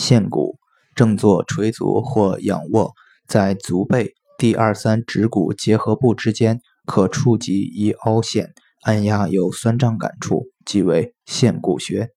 陷骨，正坐垂足或仰卧，在足背第二三趾骨结合部之间，可触及一凹陷，按压有酸胀感处，即为陷骨穴。